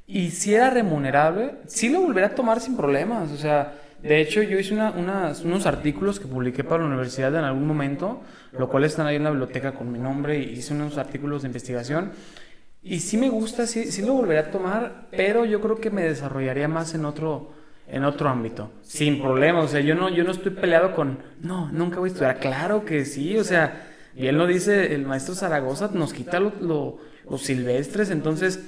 Y si era remunerable, sí lo volvería a tomar sin problemas. O sea, de hecho, yo hice unos artículos que publiqué para la universidad en algún momento, lo cual están ahí en la biblioteca con mi nombre, y hice unos artículos de investigación. Y sí me gusta, sí, sí lo volvería a tomar, pero yo creo que me desarrollaría más en otro, en otro ámbito, sin problema. O sea, yo no, yo no estoy peleado con, no, nunca voy a estudiar. Claro que sí, o sea, él lo dice, el maestro Zaragoza nos quita lo, los silvestres, entonces,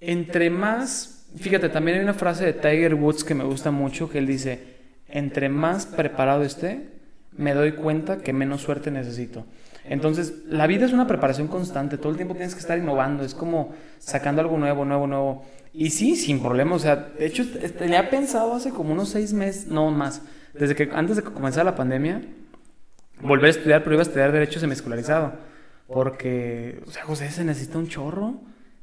entre más, fíjate, también hay una frase de Tiger Woods que me gusta mucho, que él dice, entre más preparado esté, me doy cuenta que menos suerte necesito. Entonces, la vida es una preparación constante, todo el tiempo tienes que estar innovando, es como sacando algo nuevo, nuevo, nuevo. Y sí, sin problema, o sea, de hecho, tenía pensado hace como unos seis meses, no más, desde que antes de que comenzara la pandemia, volver a estudiar, pero iba a estudiar Derecho Semiescolarizado, porque, o sea, José, se necesita un chorro,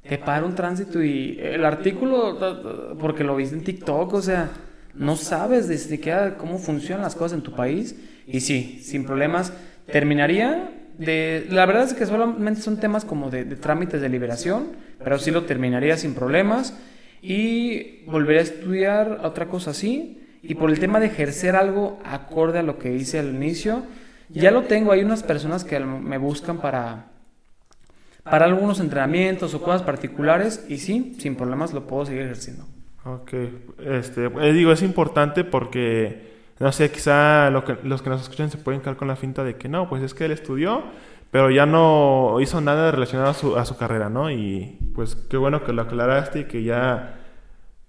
te para un tránsito y el artículo, porque lo viste en TikTok, o sea, no sabes desde qué, cómo funcionan las cosas en tu país, y sí, sin problemas, terminaría de, la verdad es que solamente son temas como de, trámites de liberación, pero sí lo terminaría sin problemas y volvería a estudiar otra cosa así. Y por el tema de ejercer algo acorde a lo que hice al inicio, ya lo tengo. Hay unas personas que me buscan para, para algunos entrenamientos o cosas particulares y sí, sin problemas lo puedo seguir ejerciendo. Ok, este, eh, digo, es importante porque no sé, quizá lo que, los que nos escuchan se pueden quedar con la finta de que no, pues es que él estudió, pero ya no hizo nada relacionado a su, a su carrera, ¿no? Y pues qué bueno que lo aclaraste y que ya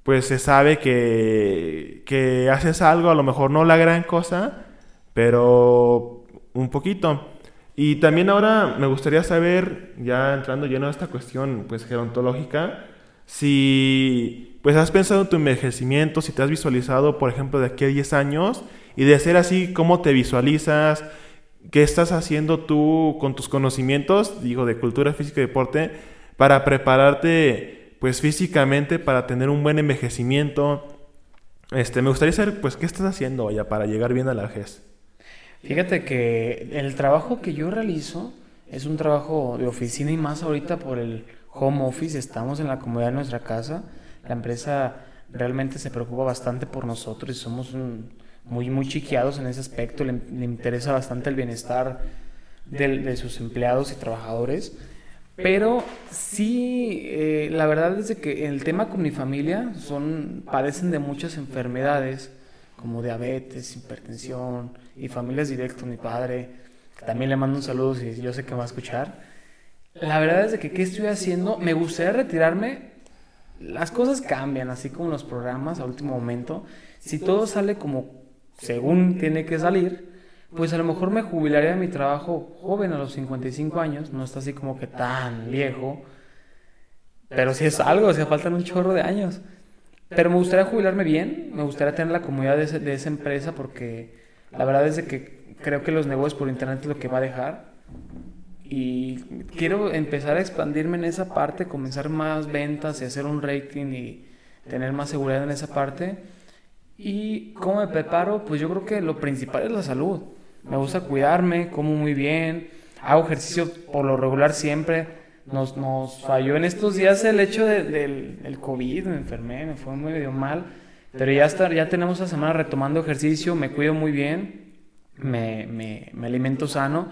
pues se sabe que, que haces algo, a lo mejor no la gran cosa, pero un poquito. Y también ahora me gustaría saber, ya entrando lleno a esta cuestión pues gerontológica, si pues has pensado en tu envejecimiento, si te has visualizado, por ejemplo, de aquí a 10 años, y de ser así, ¿cómo te visualizas? ¿Qué estás haciendo tú con tus conocimientos, digo, de cultura física y deporte, para prepararte, pues, físicamente, para tener un buen envejecimiento? Este, me gustaría saber, pues, ¿qué estás haciendo ya para llegar bien a la GES? Fíjate que el trabajo que yo realizo es un trabajo de oficina y más ahorita por el home office, estamos en la comodidad de nuestra casa la empresa realmente se preocupa bastante por nosotros y somos muy, muy chiqueados en ese aspecto. Le, interesa bastante el bienestar de, sus empleados y trabajadores. Pero sí, eh, la verdad es que el tema con mi familia son, padecen de muchas enfermedades como diabetes, hipertensión y familias directas. Mi padre, también le mando un saludo si yo sé que va a escuchar. La verdad es que, ¿qué estoy haciendo? Me gustaría retirarme las cosas cambian, así como los programas a último momento. Si todo sale como según tiene que salir, pues a lo mejor me jubilaría de mi trabajo joven a los 55 años, no está así como que tan viejo, pero si es algo, o sea, faltan un chorro de años. Pero me gustaría jubilarme bien, me gustaría tener la comodidad de, de esa empresa porque la verdad es de que creo que los negocios por internet es lo que va a dejar y quiero empezar a expandirme en esa parte, comenzar más ventas y hacer un rating y tener más seguridad en esa parte. ¿Y cómo me preparo? Pues yo creo que lo principal es la salud. Me gusta cuidarme, como muy bien, hago ejercicio por lo regular siempre. Nos, nos falló en estos días el hecho del, del COVID, me enfermé, me fue medio mal, pero ya, está, ya tenemos la semana retomando ejercicio, me cuido muy bien, me, me, me alimento sano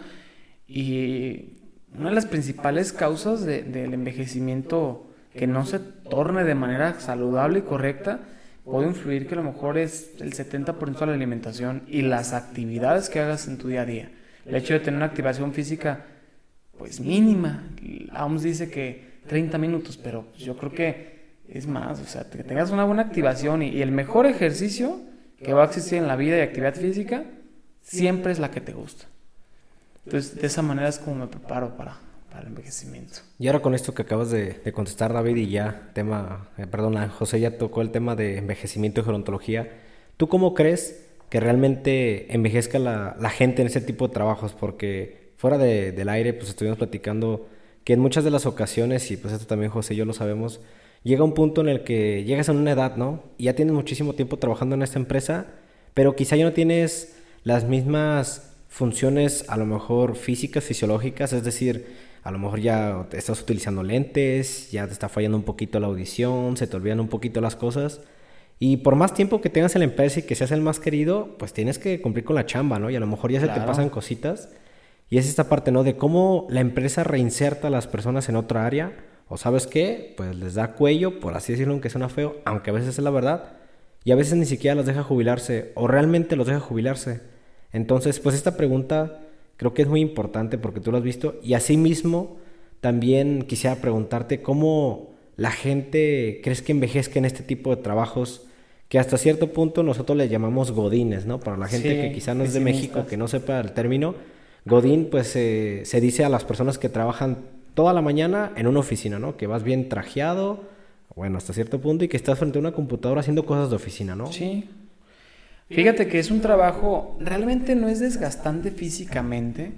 y una de las principales causas de, del envejecimiento que no se torne de manera saludable y correcta puede influir que a lo mejor es el 70% de la alimentación y las actividades que hagas en tu día a día. El hecho de tener una activación física, pues mínima. La dice que 30 minutos, pero yo creo que es más. O sea, que tengas una buena activación y el mejor ejercicio que va a existir en la vida y actividad física siempre es la que te gusta. Entonces, de esa manera es como me preparo para, para el envejecimiento. Y ahora con esto que acabas de, de contestar, David, y ya tema, eh, perdón, José ya tocó el tema de envejecimiento y gerontología, ¿tú cómo crees que realmente envejezca la, la gente en ese tipo de trabajos? Porque fuera de, del aire, pues estuvimos platicando que en muchas de las ocasiones, y pues esto también José y yo lo sabemos, llega un punto en el que llegas a una edad, ¿no? Y ya tienes muchísimo tiempo trabajando en esta empresa, pero quizá ya no tienes las mismas funciones a lo mejor físicas, fisiológicas, es decir, a lo mejor ya estás utilizando lentes, ya te está fallando un poquito la audición, se te olvidan un poquito las cosas. Y por más tiempo que tengas en la empresa y que seas el más querido, pues tienes que cumplir con la chamba, ¿no? Y a lo mejor ya se te pasan cositas. Y es esta parte, ¿no? De cómo la empresa reinserta a las personas en otra área. O sabes qué, pues les da cuello, por así decirlo, aunque suena feo, aunque a veces es la verdad. Y a veces ni siquiera los deja jubilarse, o realmente los deja jubilarse. Entonces, pues esta pregunta creo que es muy importante porque tú lo has visto. Y asimismo, también quisiera preguntarte cómo la gente crees que envejezca en este tipo de trabajos que hasta cierto punto nosotros le llamamos godines, ¿no? Para la gente Sí, que quizá no es de México, que no sepa el término, godín pues eh, se dice a las personas que trabajan toda la mañana en una oficina, ¿no? Que vas bien trajeado, bueno, hasta cierto punto, y que estás frente a una computadora haciendo cosas de oficina, ¿no? Sí. Fíjate que es un trabajo, realmente no es desgastante físicamente.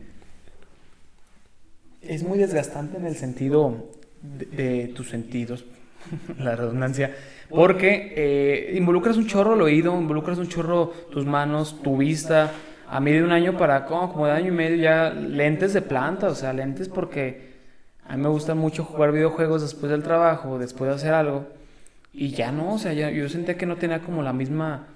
Es muy desgastante en el sentido de, tus sentidos, la redundancia, porque eh, involucras un chorro el oído, involucras un chorro tus manos, tu vista. A mí de un año para como, como de año y medio ya lentes de planta, o sea, lentes porque a mí me gusta mucho jugar videojuegos después del trabajo, después de hacer algo. Y ya no, o sea, ya, yo sentía que no tenía como la misma,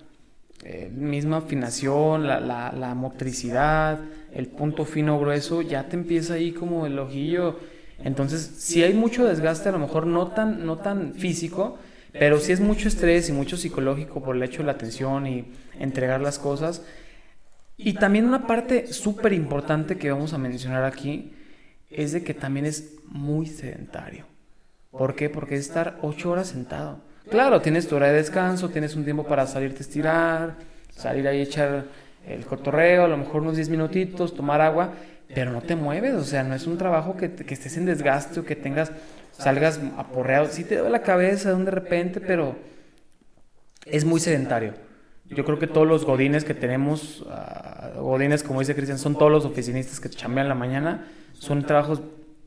eh, misma afinación, la, la, motricidad, el punto fino grueso, ya te empieza ahí como el ojillo. Entonces, si hay mucho desgaste, a lo mejor no tan, no tan físico, pero sí es mucho estrés y mucho psicológico por el hecho de la atención y entregar las cosas. Y también una parte súper importante que vamos a mencionar aquí es de que también es muy sedentario. ¿Por qué? Porque es estar ocho horas sentado. Claro, tienes tu hora de descanso, tienes un tiempo para salirte a estirar, salir ahí a echar el cotorreo, a lo mejor unos 10 minutitos, tomar agua, pero no te mueves, o sea, no es un trabajo que, que estés en desgaste o que tengas, salgas aporreado. Sí te duele la cabeza de repente, pero es muy sedentario. Yo creo que todos los godines que tenemos, uh, godines como dice Cristian, son todos los oficinistas que chambean la mañana, son trabajos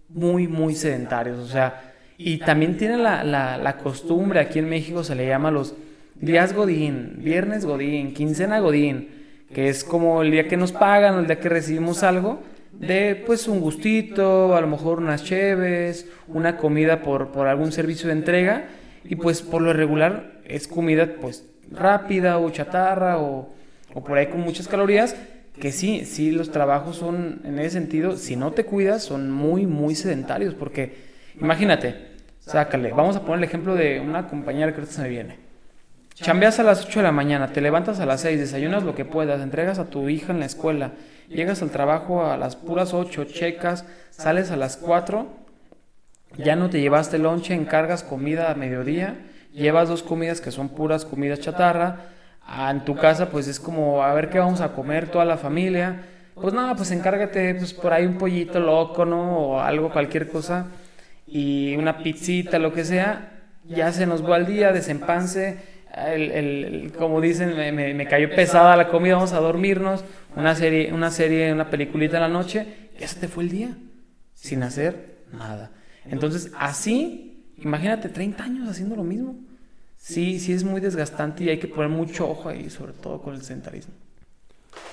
muy, muy sedentarios, o sea, y también tienen la, la, la, costumbre, aquí en México se le llama los días Godín, viernes Godín, quincena Godín, que es como el día que nos pagan, el día que recibimos algo, de pues un gustito, a lo mejor unas cheves, una comida por, por algún servicio de entrega, y pues por lo regular es comida pues rápida o chatarra o, o por ahí con muchas calorías, que sí, sí los trabajos son en ese sentido, si no te cuidas, son muy, muy sedentarios, porque Imagínate, sácale. Vamos a poner el ejemplo de una compañera que ahorita se me viene. Chambeas a las 8 de la mañana, te levantas a las 6, desayunas lo que puedas, entregas a tu hija en la escuela, llegas al trabajo a las puras 8, checas, sales a las 4, ya no te llevaste lonche, encargas comida a mediodía, llevas dos comidas que son puras comidas chatarra, ah, en tu casa pues es como a ver qué vamos a comer toda la familia, pues nada, pues encárgate pues por ahí un pollito loco, ¿no? O algo, cualquier cosa y una pizzita, lo que sea, ya se nos va el día, desempance, el, el, el, como dicen, me, me, me, cayó pesada la comida, vamos a dormirnos, una serie, una serie, una peliculita en la noche, ya se te fue el día, sin hacer nada. Entonces, así, imagínate 30 años haciendo lo mismo. sí, sí es muy desgastante y hay que poner mucho ojo ahí, sobre todo con el sedentarismo.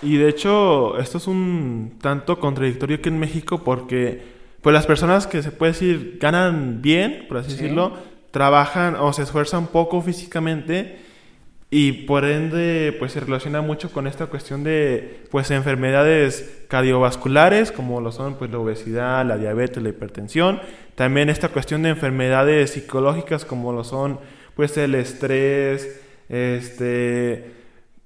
Y de hecho, esto es un tanto contradictorio aquí en México porque pues las personas que se puede decir ganan bien, por así decirlo, trabajan o se esfuerzan poco físicamente y por ende pues se relaciona mucho con esta cuestión de pues enfermedades cardiovasculares como lo son pues la obesidad, la diabetes, la hipertensión, también esta cuestión de enfermedades psicológicas como lo son pues el estrés, este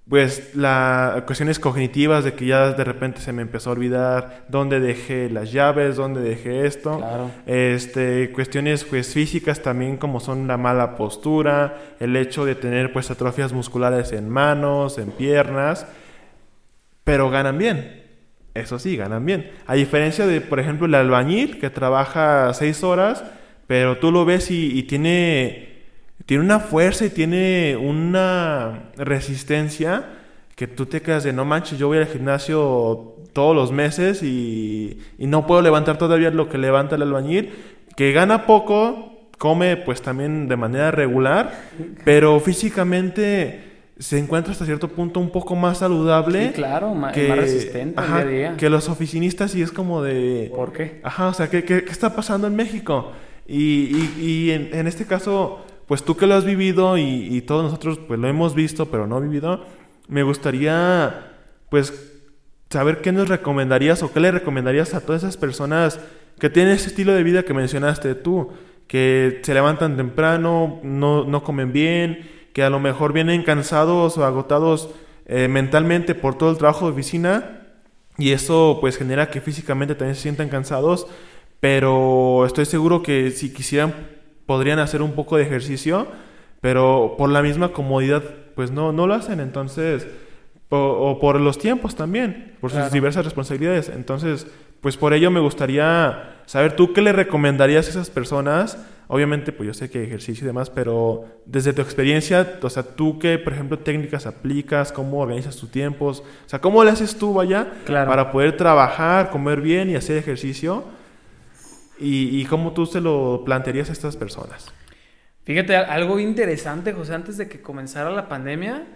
pues las cuestiones cognitivas de que ya de repente se me empezó a olvidar dónde dejé las llaves, dónde dejé esto. Este, cuestiones pues físicas también como son la mala postura, el hecho de tener pues atrofias musculares en manos, en piernas, pero ganan bien. Eso sí, ganan bien. A diferencia de, por ejemplo, el albañil que trabaja seis horas, pero tú lo ves y tiene tiene una fuerza y tiene una resistencia que tú te quedas de no manches, yo voy al gimnasio todos los meses y, no puedo levantar todavía lo que levanta el albañil, que gana poco, come pues también de manera regular, pero físicamente se encuentra hasta cierto punto un poco más saludable. Sí, claro, más, que, más resistente día a día. Que los oficinistas y es como de... ¿Por qué? Ajá, o sea, ¿qué, qué, está pasando en México? Y, y, en, en, este caso, pues tú que lo has vivido y, todos nosotros pues lo hemos visto pero no vivido, me gustaría pues saber qué nos recomendarías o qué le recomendarías a todas esas personas que tienen ese estilo de vida que mencionaste tú, que se levantan temprano, no, no comen bien, que a lo mejor vienen cansados o agotados eh, mentalmente por todo el trabajo de oficina y eso pues genera que físicamente también se sientan cansados, pero estoy seguro que si quisieran podrían hacer un poco de ejercicio, pero por la misma comodidad, pues no, no lo hacen. Entonces, o, por los tiempos también, por sus diversas responsabilidades. Entonces, pues por ello me gustaría saber tú qué le recomendarías a esas personas. Obviamente, pues yo sé que ejercicio y demás, pero desde tu experiencia, o sea, tú qué, por ejemplo, técnicas aplicas, cómo organizas tus tiempos, o sea, cómo le haces tú, vaya, para poder trabajar, comer bien y hacer ejercicio y, cómo tú se lo plantearías a estas personas. Fíjate, algo interesante, José, antes de que comenzara la pandemia,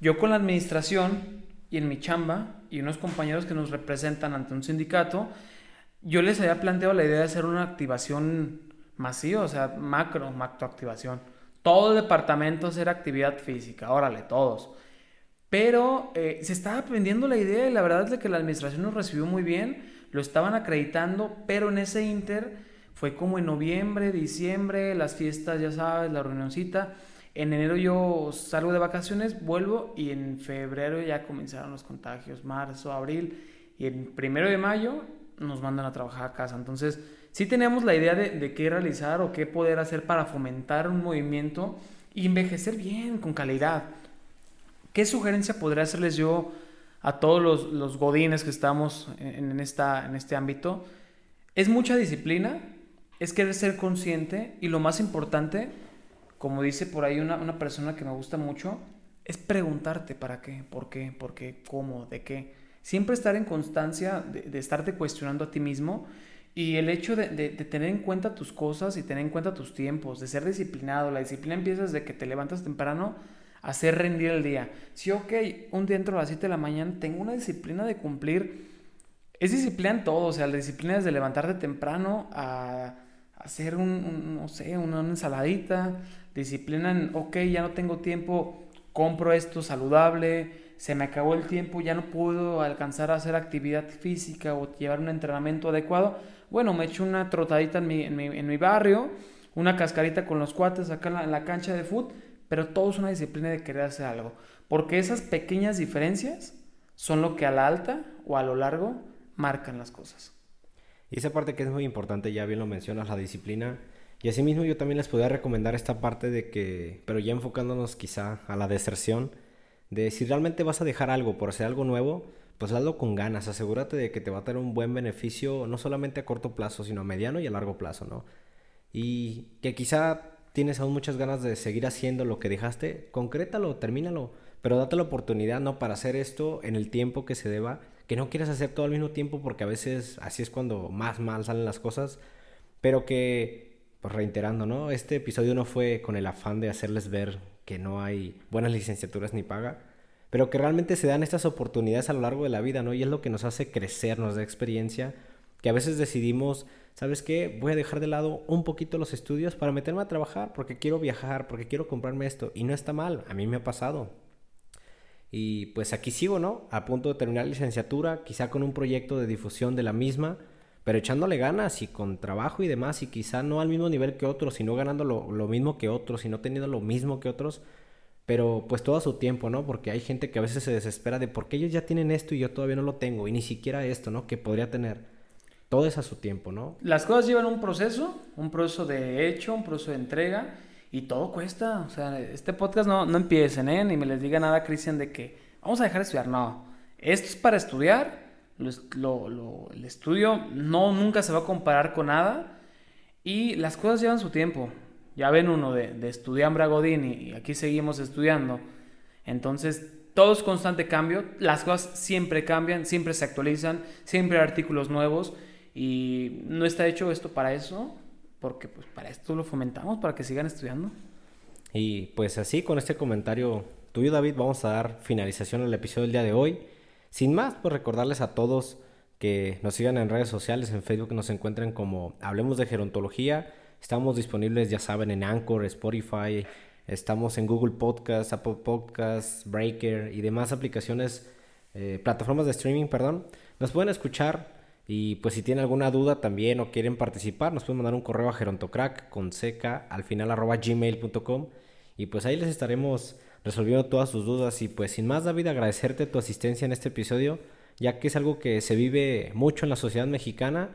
yo con la administración y en mi chamba y unos compañeros que nos representan ante un sindicato, yo les había planteado la idea de hacer una activación masiva, o sea, macro, macro activación. Todo el departamento hacer actividad física, órale, todos. Pero eh, se estaba aprendiendo la idea y la verdad es que la administración nos recibió muy bien lo estaban acreditando, pero en ese inter fue como en noviembre, diciembre, las fiestas, ya sabes, la reunioncita. En enero yo salgo de vacaciones, vuelvo y en febrero ya comenzaron los contagios, marzo, abril y en primero de mayo nos mandan a trabajar a casa. Entonces, sí tenemos la idea de, de qué realizar o qué poder hacer para fomentar un movimiento y envejecer bien, con calidad. ¿Qué sugerencia podría hacerles yo a todos los, los godines que estamos en, esta, en este ámbito, es mucha disciplina, es querer ser consciente y lo más importante, como dice por ahí una, una persona que me gusta mucho, es preguntarte para qué, por qué, por qué, cómo, de qué. Siempre estar en constancia de, de estarte cuestionando a ti mismo y el hecho de, de, de, tener en cuenta tus cosas y tener en cuenta tus tiempos, de ser disciplinado. La disciplina empieza desde que te levantas temprano hacer rendir el día. Si, ok, un día entro a las 7 de la mañana, tengo una disciplina de cumplir. Es disciplina en todo, o sea, la disciplina es de levantarte temprano a, hacer un, no sé, una, ensaladita. Disciplina en, ok, ya no tengo tiempo, compro esto saludable, se me acabó el tiempo, ya no puedo alcanzar a hacer actividad física o llevar un entrenamiento adecuado. Bueno, me echo una trotadita en mi, en mi, en mi barrio, una cascarita con los cuates acá en la, en la cancha de fútbol pero todo es una disciplina de querer hacer algo. Porque esas pequeñas diferencias son lo que a la alta o a lo largo marcan las cosas. Y esa parte que es muy importante, ya bien lo mencionas, la disciplina. Y asimismo yo también les podría recomendar esta parte de que, pero ya enfocándonos quizá a la deserción, de si realmente vas a dejar algo por hacer algo nuevo, pues hazlo con ganas, asegúrate de que te va a tener un buen beneficio, no solamente a corto plazo, sino a mediano y a largo plazo, ¿no? Y que quizá tienes aún muchas ganas de seguir haciendo lo que dejaste, concrétalo, termínalo, pero date la oportunidad, ¿no? Para hacer esto en el tiempo que se deba, que no quieras hacer todo al mismo tiempo porque a veces así es cuando más mal salen las cosas, pero que pues reiterando, ¿no? Este episodio no fue con el afán de hacerles ver que no hay buenas licenciaturas ni paga, pero que realmente se dan estas oportunidades a lo largo de la vida, ¿no? Y es lo que nos hace crecer, nos da experiencia, que a veces decidimos, ¿sabes qué? Voy a dejar de lado un poquito los estudios para meterme a trabajar porque quiero viajar, porque quiero comprarme esto. Y no está mal, a mí me ha pasado. Y pues aquí sigo, ¿no? A punto de terminar la licenciatura, quizá con un proyecto de difusión de la misma, pero echándole ganas y con trabajo y demás, y quizá no al mismo nivel que otros, sino ganando lo, lo mismo que otros, y no teniendo lo mismo que otros, pero pues todo su tiempo, ¿no? Porque hay gente que a veces se desespera de por qué ellos ya tienen esto y yo todavía no lo tengo, y ni siquiera esto, ¿no? Que podría tener. Todo es a su tiempo, ¿no? Las cosas llevan un proceso, un proceso de hecho, un proceso de entrega, y todo cuesta. O sea, este podcast no, no empiecen, ¿eh? Ni me les diga nada, Cristian, de que vamos a dejar de estudiar. No, esto es para estudiar. Lo, el estudio no nunca se va a comparar con nada. Y las cosas llevan su tiempo. Ya ven uno de, de estudiar Godín y, aquí seguimos estudiando. Entonces, todo es constante cambio. Las cosas siempre cambian, siempre se actualizan, siempre hay artículos nuevos. Y no está hecho esto para eso, porque pues para esto lo fomentamos, para que sigan estudiando. Y pues así, con este comentario tuyo, David, vamos a dar finalización al episodio del día de hoy. Sin más, pues recordarles a todos que nos sigan en redes sociales, en Facebook nos encuentren como Hablemos de Gerontología. Estamos disponibles, ya saben, en Anchor, Spotify, estamos en Google Podcast, Apple Podcast, Breaker y demás aplicaciones, eh, plataformas de streaming, perdón. Nos pueden escuchar y pues si tienen alguna duda también o quieren participar, nos pueden mandar un correo a gerontocrack con seca al final arroba gmail.com y pues ahí les estaremos resolviendo todas sus dudas. Y pues sin más, David, agradecerte tu asistencia en este episodio, ya que es algo que se vive mucho en la sociedad mexicana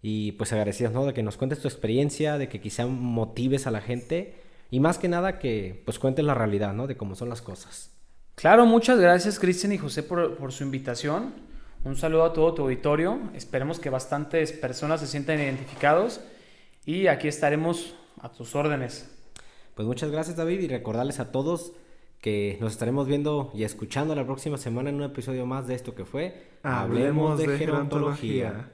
y pues agradecidos, ¿no? De que nos cuentes tu experiencia, de que quizá motives a la gente y más que nada que pues cuentes la realidad, ¿no? De cómo son las cosas. Claro, muchas gracias Cristian y José por, por, su invitación. Un saludo a todo tu auditorio. Esperemos que bastantes personas se sientan identificados y aquí estaremos a tus órdenes. Pues muchas gracias David y recordarles a todos que nos estaremos viendo y escuchando la próxima semana en un episodio más de esto que fue Hablemos, de, gerontología.